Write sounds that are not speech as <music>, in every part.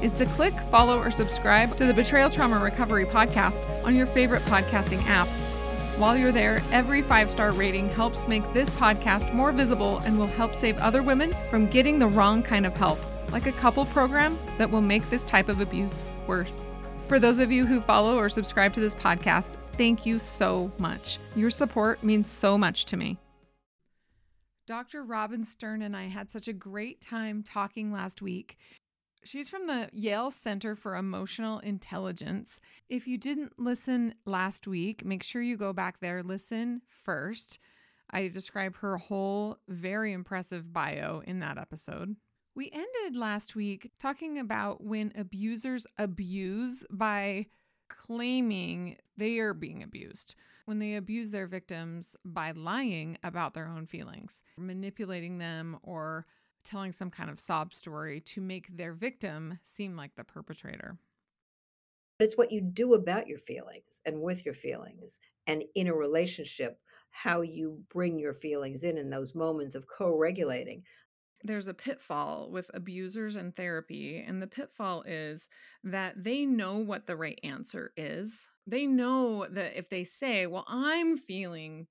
is to click, follow, or subscribe to the Betrayal Trauma Recovery podcast on your favorite podcasting app. While you're there, every five star rating helps make this podcast more visible and will help save other women from getting the wrong kind of help, like a couple program that will make this type of abuse worse. For those of you who follow or subscribe to this podcast, thank you so much. Your support means so much to me. Dr. Robin Stern and I had such a great time talking last week. She's from the Yale Center for Emotional Intelligence. If you didn't listen last week, make sure you go back there, listen first. I describe her whole very impressive bio in that episode. We ended last week talking about when abusers abuse by claiming they are being abused, when they abuse their victims by lying about their own feelings, manipulating them, or telling some kind of sob story to make their victim seem like the perpetrator. But it's what you do about your feelings and with your feelings and in a relationship, how you bring your feelings in in those moments of co regulating. There's a pitfall with abusers and therapy, and the pitfall is that they know what the right answer is. They know that if they say, Well, I'm feeling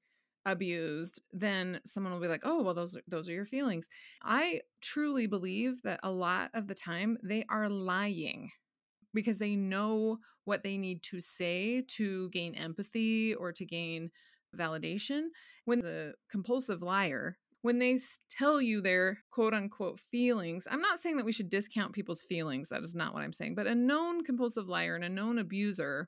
abused, then someone will be like, "Oh, well those are, those are your feelings." I truly believe that a lot of the time they are lying because they know what they need to say to gain empathy or to gain validation. When the compulsive liar, when they tell you their quote unquote feelings, I'm not saying that we should discount people's feelings. That is not what I'm saying. But a known compulsive liar and a known abuser,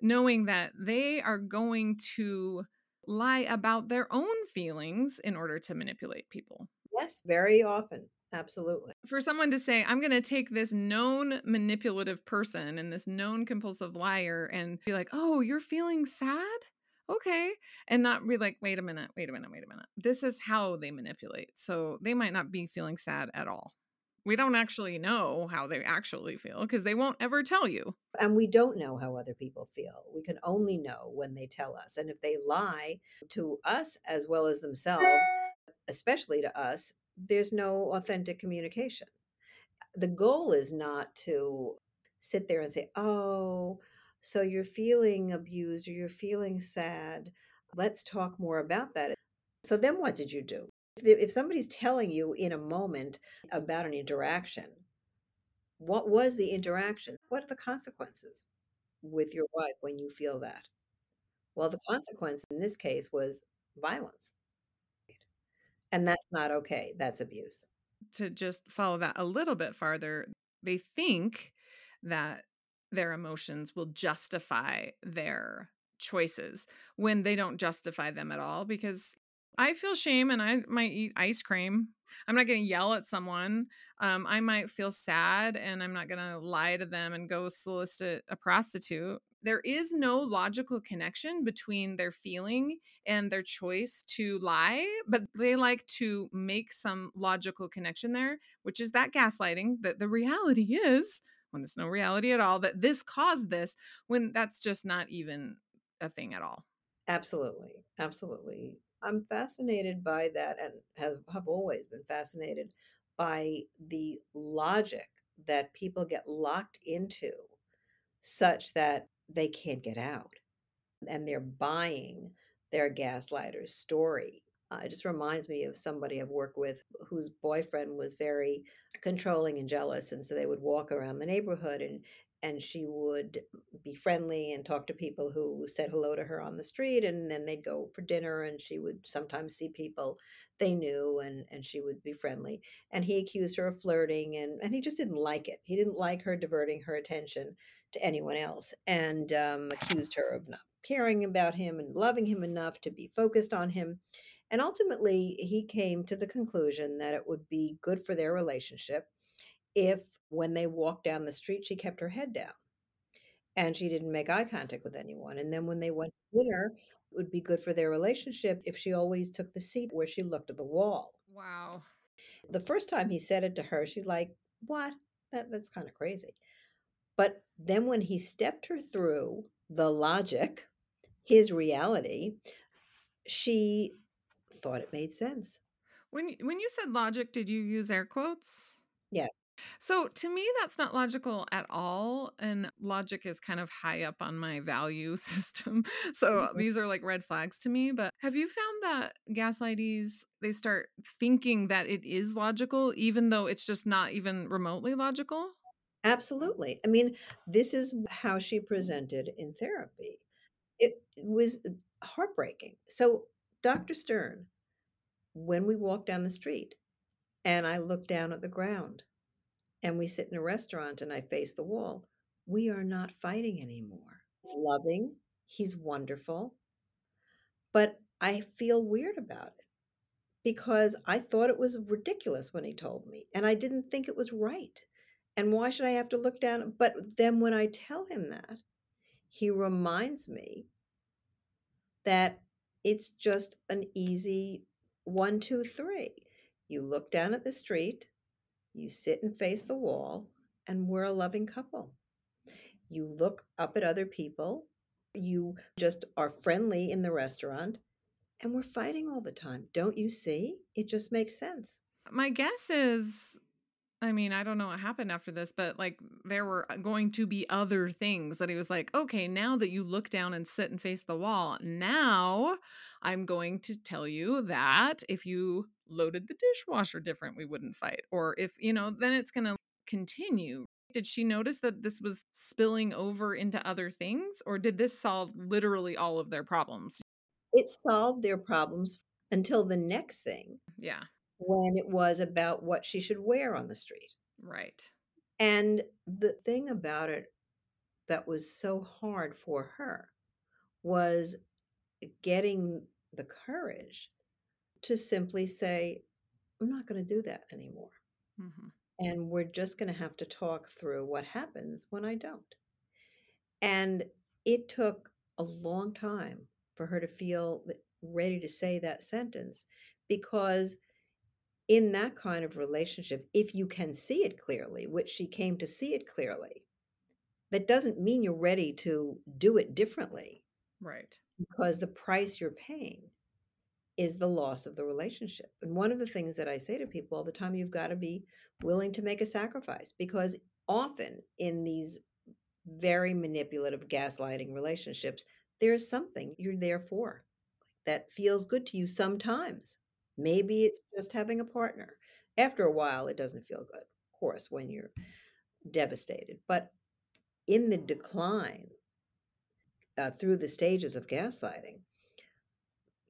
knowing that they are going to lie about their own feelings in order to manipulate people. Yes, very often. Absolutely. For someone to say, I'm going to take this known manipulative person and this known compulsive liar and be like, oh, you're feeling sad? Okay. And not be like, wait a minute, wait a minute, wait a minute. This is how they manipulate. So they might not be feeling sad at all we don't actually know how they actually feel because they won't ever tell you. And we don't know how other people feel. We can only know when they tell us. And if they lie to us as well as themselves, especially to us, there's no authentic communication. The goal is not to sit there and say, oh, so you're feeling abused or you're feeling sad. Let's talk more about that. So then what did you do? If somebody's telling you in a moment about an interaction, what was the interaction? What are the consequences with your wife when you feel that? Well, the consequence in this case was violence. And that's not okay. That's abuse. To just follow that a little bit farther, they think that their emotions will justify their choices when they don't justify them at all because I feel shame and I might eat ice cream. I'm not going to yell at someone. Um, I might feel sad and I'm not going to lie to them and go solicit a prostitute. There is no logical connection between their feeling and their choice to lie, but they like to make some logical connection there, which is that gaslighting that the reality is, when it's no reality at all, that this caused this, when that's just not even a thing at all. Absolutely. Absolutely. I'm fascinated by that and have, have always been fascinated by the logic that people get locked into such that they can't get out and they're buying their gaslighter's story. Uh, it just reminds me of somebody I've worked with whose boyfriend was very controlling and jealous. And so they would walk around the neighborhood and and she would be friendly and talk to people who said hello to her on the street and then they'd go for dinner and she would sometimes see people they knew and and she would be friendly and he accused her of flirting and and he just didn't like it he didn't like her diverting her attention to anyone else and um, accused her of not caring about him and loving him enough to be focused on him and ultimately he came to the conclusion that it would be good for their relationship if when they walked down the street she kept her head down and she didn't make eye contact with anyone. And then when they went to dinner, it would be good for their relationship if she always took the seat where she looked at the wall. Wow. The first time he said it to her, she's like, What? That, that's kind of crazy. But then when he stepped her through the logic, his reality, she thought it made sense. When when you said logic, did you use air quotes? Yes. So to me, that's not logical at all. And logic is kind of high up on my value <laughs> system. So Mhm. these are like red flags to me. But have you found that gaslighties, they start thinking that it is logical, even though it's just not even remotely logical? Absolutely. I mean, this is how she presented in therapy. It was heartbreaking. So, Dr. Stern, when we walk down the street and I look down at the ground and we sit in a restaurant and I face the wall, we are not fighting anymore. He's loving, he's wonderful, but I feel weird about it because I thought it was ridiculous when he told me and I didn't think it was right. And why should I have to look down? But then when I tell him that, he reminds me that it's just an easy one, two, three. You look down at the street, you sit and face the wall, and we're a loving couple. You look up at other people, you just are friendly in the restaurant, and we're fighting all the time. Don't you see? It just makes sense. My guess is I mean, I don't know what happened after this, but like there were uh, going to be other things that he was like, okay, now that you look down and sit and face the wall, now I'm going to tell you that if you loaded the dishwasher different, we wouldn't fight. Or if, you know, then it's going to continue. Did she notice that this was spilling over into other things? Or did this solve literally all of their problems? It solved their problems until the next thing Yeah, when it was about what she should wear on the street. right. And the thing about it that was so hard for her was getting the courage to simply say, I'm not going to do that anymore. hmm And we're just going to have to talk through what happens when I don't. And it took a long time for her to feel ready to say that sentence because in that kind of relationship, if you can see it clearly, which she came to see it clearly, that doesn't mean you're ready to do it differently Right. because the price you're paying is the loss of the relationship. And one of the things that I say to people all the time, you've got to be willing to make a sacrifice because often in these very manipulative, gaslighting relationships, there's something you're there for that feels good to you sometimes. Maybe it's just having a partner. After a while, it doesn't feel good, of course, when you're devastated. But in the decline, uh, through the stages of gaslighting,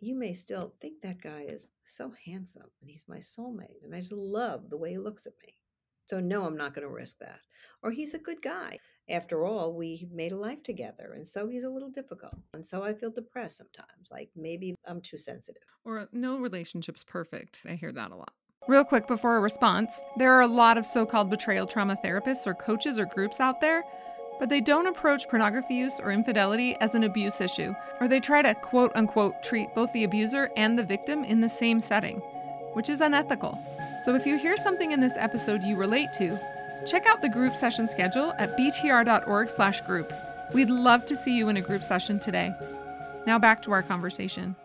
you may still think that guy is so handsome and he's my soulmate and I just love the way he looks at me. So, no, I'm not going to risk that. Or he's a good guy. After all, we made a life together. And so he's a little difficult. And so I feel depressed sometimes. Like maybe I'm too sensitive. Or no relationship's perfect. I hear that a lot. Real quick before a response, there are a lot of so called betrayal trauma therapists or coaches or groups out there, but they don't approach pornography use or infidelity as an abuse issue, or they try to quote unquote treat both the abuser and the victim in the same setting, which is unethical. So if you hear something in this episode you relate to, check out the group session schedule at btr.org/group. We'd love to see you in a group session today. Now back to our conversation.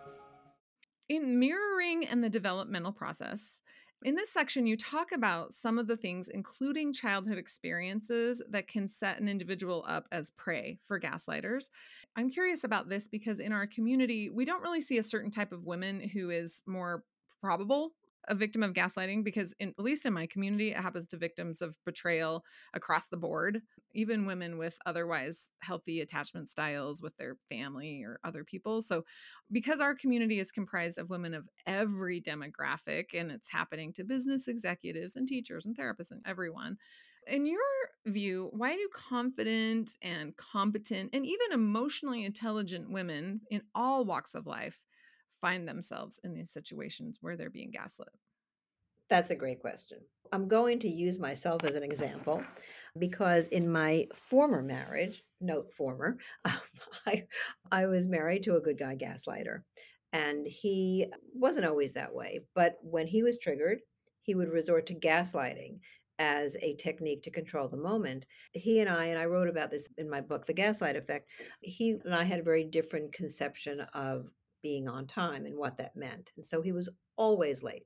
In mirroring and the developmental process, in this section, you talk about some of the things, including childhood experiences, that can set an individual up as prey for gaslighters. I'm curious about this because in our community, we don't really see a certain type of women who is more probable a victim of gaslighting because in, at least in my community it happens to victims of betrayal across the board even women with otherwise healthy attachment styles with their family or other people. So because our community is comprised of women of every demographic and it's happening to business executives and teachers and therapists and everyone in your view, why do confident and competent and even emotionally intelligent women in all walks of life find themselves in these situations where they're being gaslit? That's a great question. I'm going to use myself as an example because in my former marriage, note former, <laughs> um, I, I was married to a good guy gaslighter. And he wasn't always that way. But when he was triggered, he would resort to gaslighting as a technique to control the moment. He and I, and I wrote about this in my book, The Gaslight Effect, he and I had a very different conception of being on time and what that meant. And so he was always late,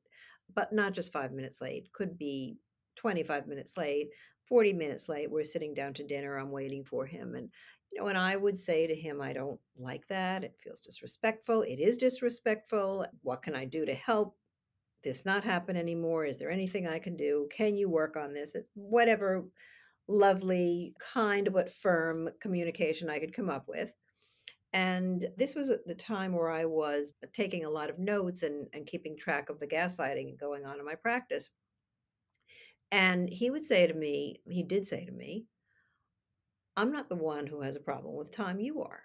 but not just five minutes late, could be 25 minutes late, 40 minutes late. We're sitting down to dinner, I'm waiting for him. And you know, and I would say to him, I don't like that. It feels disrespectful. It is disrespectful. What can I do to help? this not happen anymore? Is there anything I can do? Can you work on this? Whatever lovely, kind but firm communication I could come up with. And this was the time where I was taking a lot of notes and, and keeping track of the gaslighting going on in my practice. And he would say to me, he did say to me, I'm not the one who has a problem with time, you are.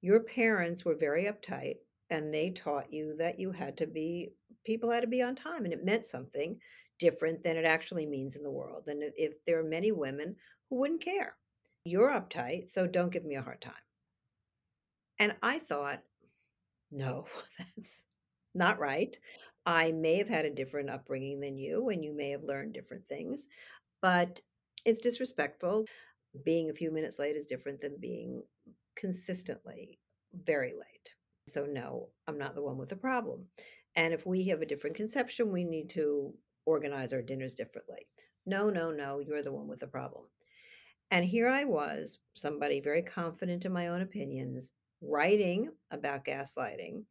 Your parents were very uptight and they taught you that you had to be people had to be on time and it meant something different than it actually means in the world and if there are many women who wouldn't care you're uptight so don't give me a hard time and i thought no <laughs> that's not right i may have had a different upbringing than you and you may have learned different things but it's disrespectful being a few minutes late is different than being consistently very late so, no, I'm not the one with the problem. And if we have a different conception, we need to organize our dinners differently. No, no, no, you're the one with the problem. And here I was, somebody very confident in my own opinions, writing about gaslighting,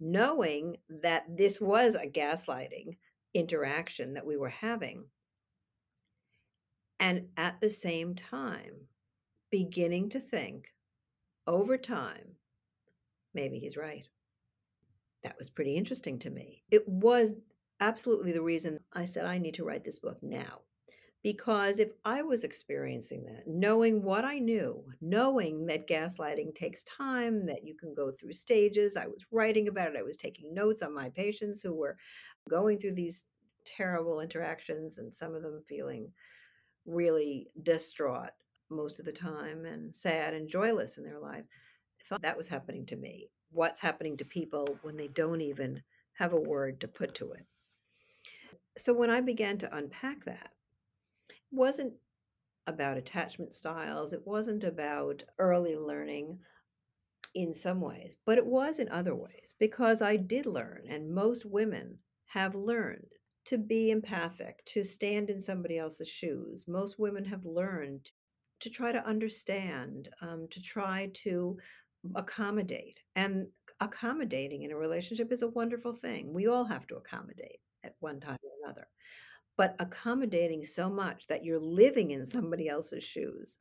knowing that this was a gaslighting interaction that we were having. And at the same time, beginning to think over time maybe he's right. That was pretty interesting to me. It was absolutely the reason I said I need to write this book now. Because if I was experiencing that, knowing what I knew, knowing that gaslighting takes time, that you can go through stages, I was writing about it, I was taking notes on my patients who were going through these terrible interactions and some of them feeling really distraught most of the time and sad and joyless in their life thought that was happening to me. What's happening to people when they don't even have a word to put to it? So when I began to unpack that, wasn't about attachment styles, it wasn't about early learning in some ways, but it was in other ways because I did learn, and most women have learned to be empathic, to stand in somebody else's shoes. Most women have learned to try to understand, um, to try to accommodate. And accommodating in a relationship is a wonderful thing. We all have to accommodate at one time or another. But accommodating so much that you're living in somebody else's shoes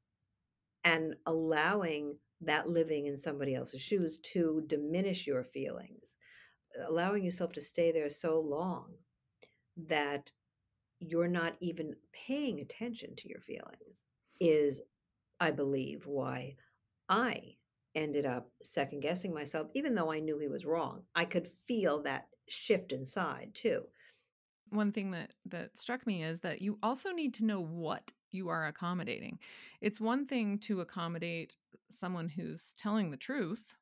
and allowing that living in somebody else's shoes to diminish your feelings, allowing yourself to stay there so long that you're not even paying attention to your feelings is, I believe, why I ended up second guessing myself, even though I knew he was wrong. I could feel that shift inside too. One thing that that struck me is that you also need to know what you are accommodating. It's one thing to accommodate someone who's telling the truth.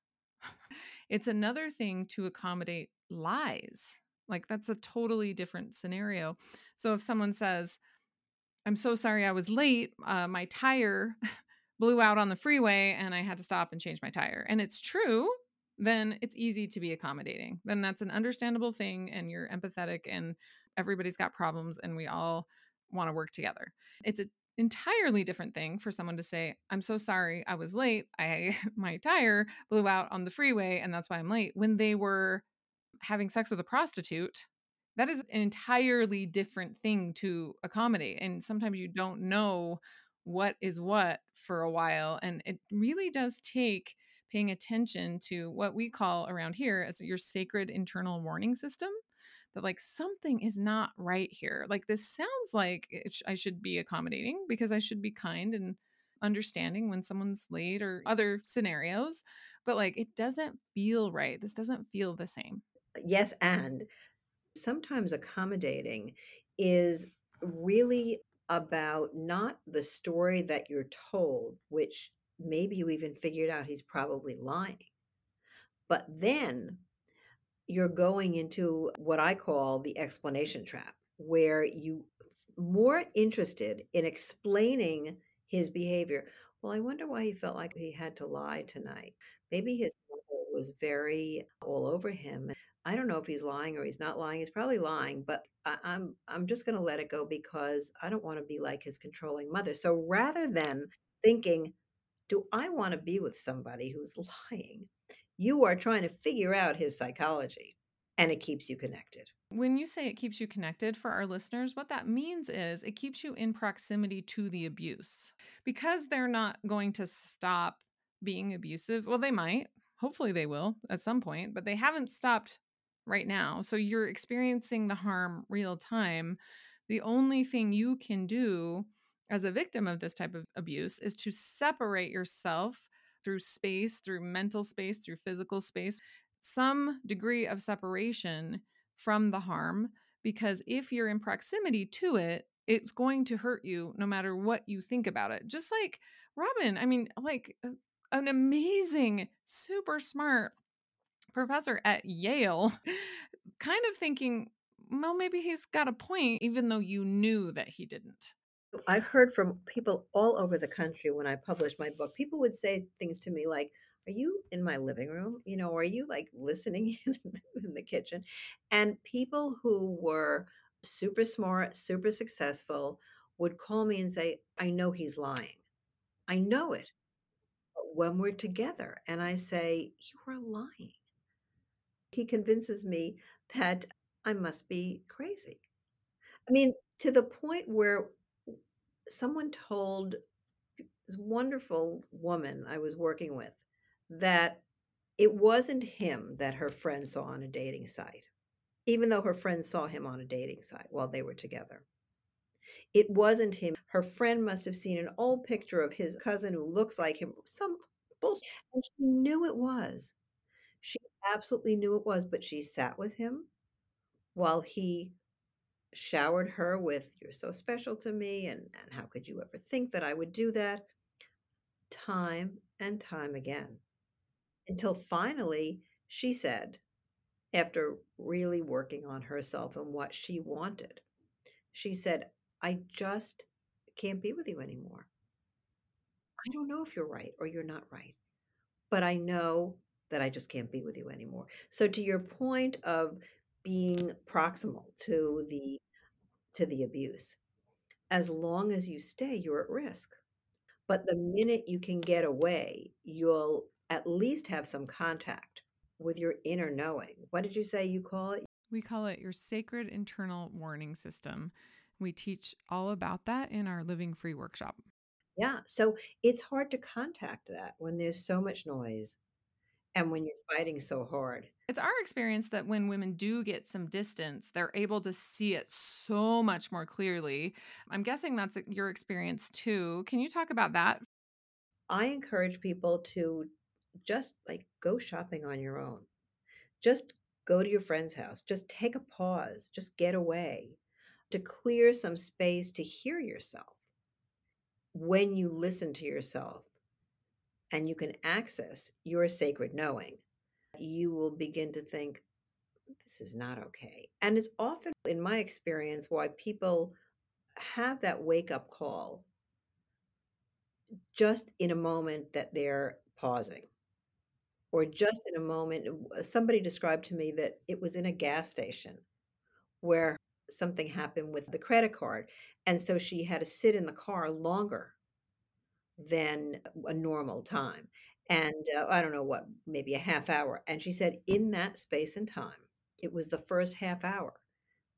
<laughs> it's another thing to accommodate lies. Like that's a totally different scenario. So if someone says, "I'm so sorry I was late. Uh, my tire <laughs> blew out on the freeway and I had to stop and change my tire. And it's true, then it's easy to be accommodating. Then that's an understandable thing and you're empathetic and everybody's got problems and we all want to work together. It's an entirely different thing for someone to say, "I'm so sorry, I was late. I <laughs> my tire blew out on the freeway and that's why I'm late." When they were having sex with a prostitute That is an entirely different thing to accommodate, and sometimes you don't know what is what for a while, and it really does take paying attention to what we call around here as your sacred internal warning system that like something is not right here. Like this sounds like sh- I should be accommodating because I should be kind and understanding when someone's late or other scenarios, but like it doesn't feel right. This doesn't feel the same. Uh, yes, and sometimes accommodating is really about not the story that you're told, which maybe you even figured out he's probably lying. But then you're going into what I call the explanation trap, where you more interested in explaining his behavior. Well, I wonder why he felt like he had to lie tonight. Maybe his mother was very all over him. I don't know if he's lying or he's not lying. He's probably lying, but I, I'm I'm just going to let it go because I don't want to be like his controlling mother. So rather than thinking, do I want to be with somebody who's <laughs> lying? You are trying to figure out his psychology, and it keeps you connected. When you say it keeps you connected for our listeners, what that means is it keeps you in proximity to the abuse because they're not going to stop being abusive. Well, they might. Hopefully, they will at some point, but they haven't stopped right now. So you're experiencing the harm real time. The only thing you can do as a victim of this type of abuse is to separate yourself through space, through mental space, through physical space, some degree of separation from the harm. Because if you're in proximity to it, it's going to hurt you no matter what you think about it. Just like Robin, I mean, like uh, an amazing, super smart professor at Yale, <laughs> kind of thinking, well, maybe he's got a point, even though you knew that he didn't. I've heard from people all over the country when I published my book. People would say things to me like, Are you in my living room? You know, are you like listening <laughs> in, in the kitchen? And people who were super smart, super successful would call me and say, I know he's lying. I know it. But when we're together and I say, You are lying, he convinces me that I must be crazy. I mean, to the point where someone told this wonderful woman I was working with that it wasn't him that her friend saw on a dating site, even though her friend saw him on a dating site while they were together. It wasn't him. Her friend must have seen an old picture of his cousin who looks like him, some bullshit. And she knew it was. She absolutely knew it was, but she sat with him while he showered her with, You're so special to me, and, and how could you ever think that I would do that? Time and time again. Until finally she said, after really working on herself and what she wanted, she said, I just can't be with you anymore. I don't know if you're right or you're not right, but I know that I just can't be with you anymore. So to your point of being proximal to the to the abuse, as long as you stay, you're at risk. But the mm-hmm. minute you can get away, you'll at least have some contact with your inner knowing. What did you say you call it? We call it your sacred internal warning system. We teach all about that in our Living Free workshop. Yeah. So it's hard to contact that when there's so much noise and when you're fighting so hard. It's our experience that when women do get some distance, they're able to see it so much more clearly. I'm guessing that's uh, your experience too. Can you talk about that? I encourage people to just like go shopping on your own. Just go to your friend's house. Just take a pause. Just get away to clear some space to hear yourself. When you listen to yourself and you can access your sacred knowing, you will begin to think, this is not okay. And it's often, in my experience, why people have that wake up call just in a moment that they're pausing or just in a moment. Uh, somebody described to me that it was in a gas station where something happened with the credit card. And so she had to sit in the car longer than a normal time. And uh, I don't know what, maybe a half hour. And she said, in that space and time, it was the first half hour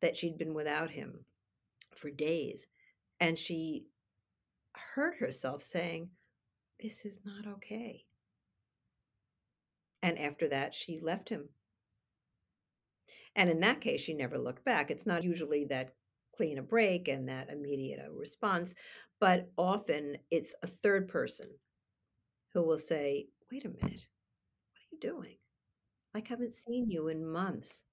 that she'd been without him for days. And she heard herself saying, This is not okay. And after that, she left him. And in that case, she never looked back. It's not usually that clean a break and that immediate uh, response, but often it's a third person who will say, Wait a minute, what are you doing? Like, I haven't seen you in months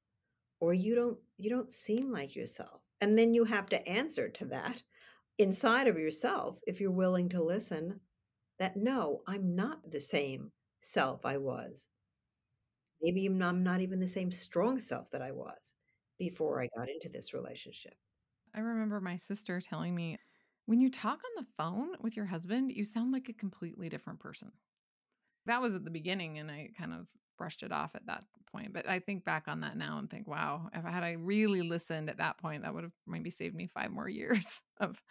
or you don't you don't seem like yourself and then you have to answer to that inside of yourself if you're willing to listen that no i'm not the same self i was. Maybe I'm not even the same strong self that i was before i got into this relationship I remember my sister telling me when you talk on the phone with your husband, you sound like a completely different person. That was at the beginning, and I kind of brushed it off at that point. But I think back on that now and think, wow, if I had I really listened at that point, that would have maybe saved me five more <laughs> years of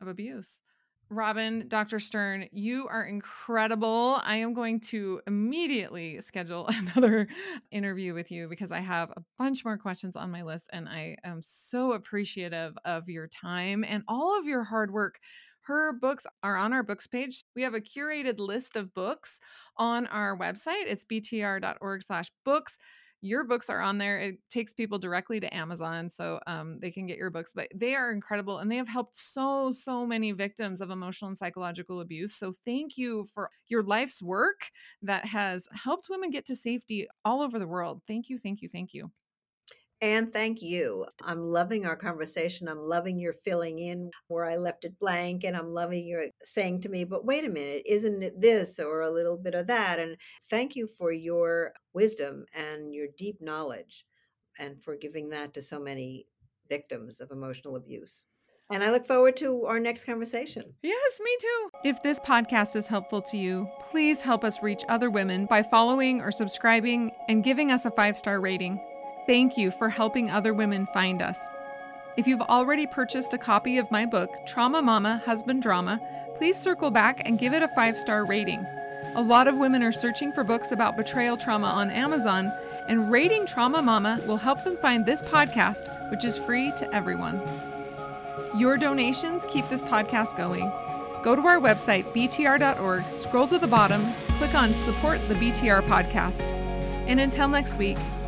of abuse. Robin, Dr. Stern, you are incredible. I am going to immediately schedule <laughs> another interview with you because I have a bunch more questions on my list and I am so appreciative of your time and all of your hard work. Her books are on our books page. We have a curated list of books on our website. It's btr.org/books your books are on there. It takes people directly to Amazon so um, they can get your books. But they are incredible and they have helped so, so many victims of emotional and psychological abuse. So thank you for your life's work that has helped women get to safety all over the world. Thank you, thank you, thank you. And thank you. I'm loving our conversation. I'm loving your filling in where I left it blank. And I'm loving your saying to me, but wait a minute, isn't it this or a little bit of that? And thank you for your wisdom and your deep knowledge and for giving that to so many victims of emotional abuse. And I look forward to our next conversation. Yes, me too. If this podcast is helpful to you, please help us reach other women by following or subscribing and giving us a five star rating. Thank you for helping other women find us. If you've already purchased a copy of my book, Trauma Mama Husband Drama, please circle back and give it a five star rating. A lot of women are searching for books about betrayal trauma on Amazon, and rating Trauma Mama will help them find this podcast, which is free to everyone. Your donations keep this podcast going. Go to our website, btr.org, scroll to the bottom, click on Support the BTR Podcast. And until next week,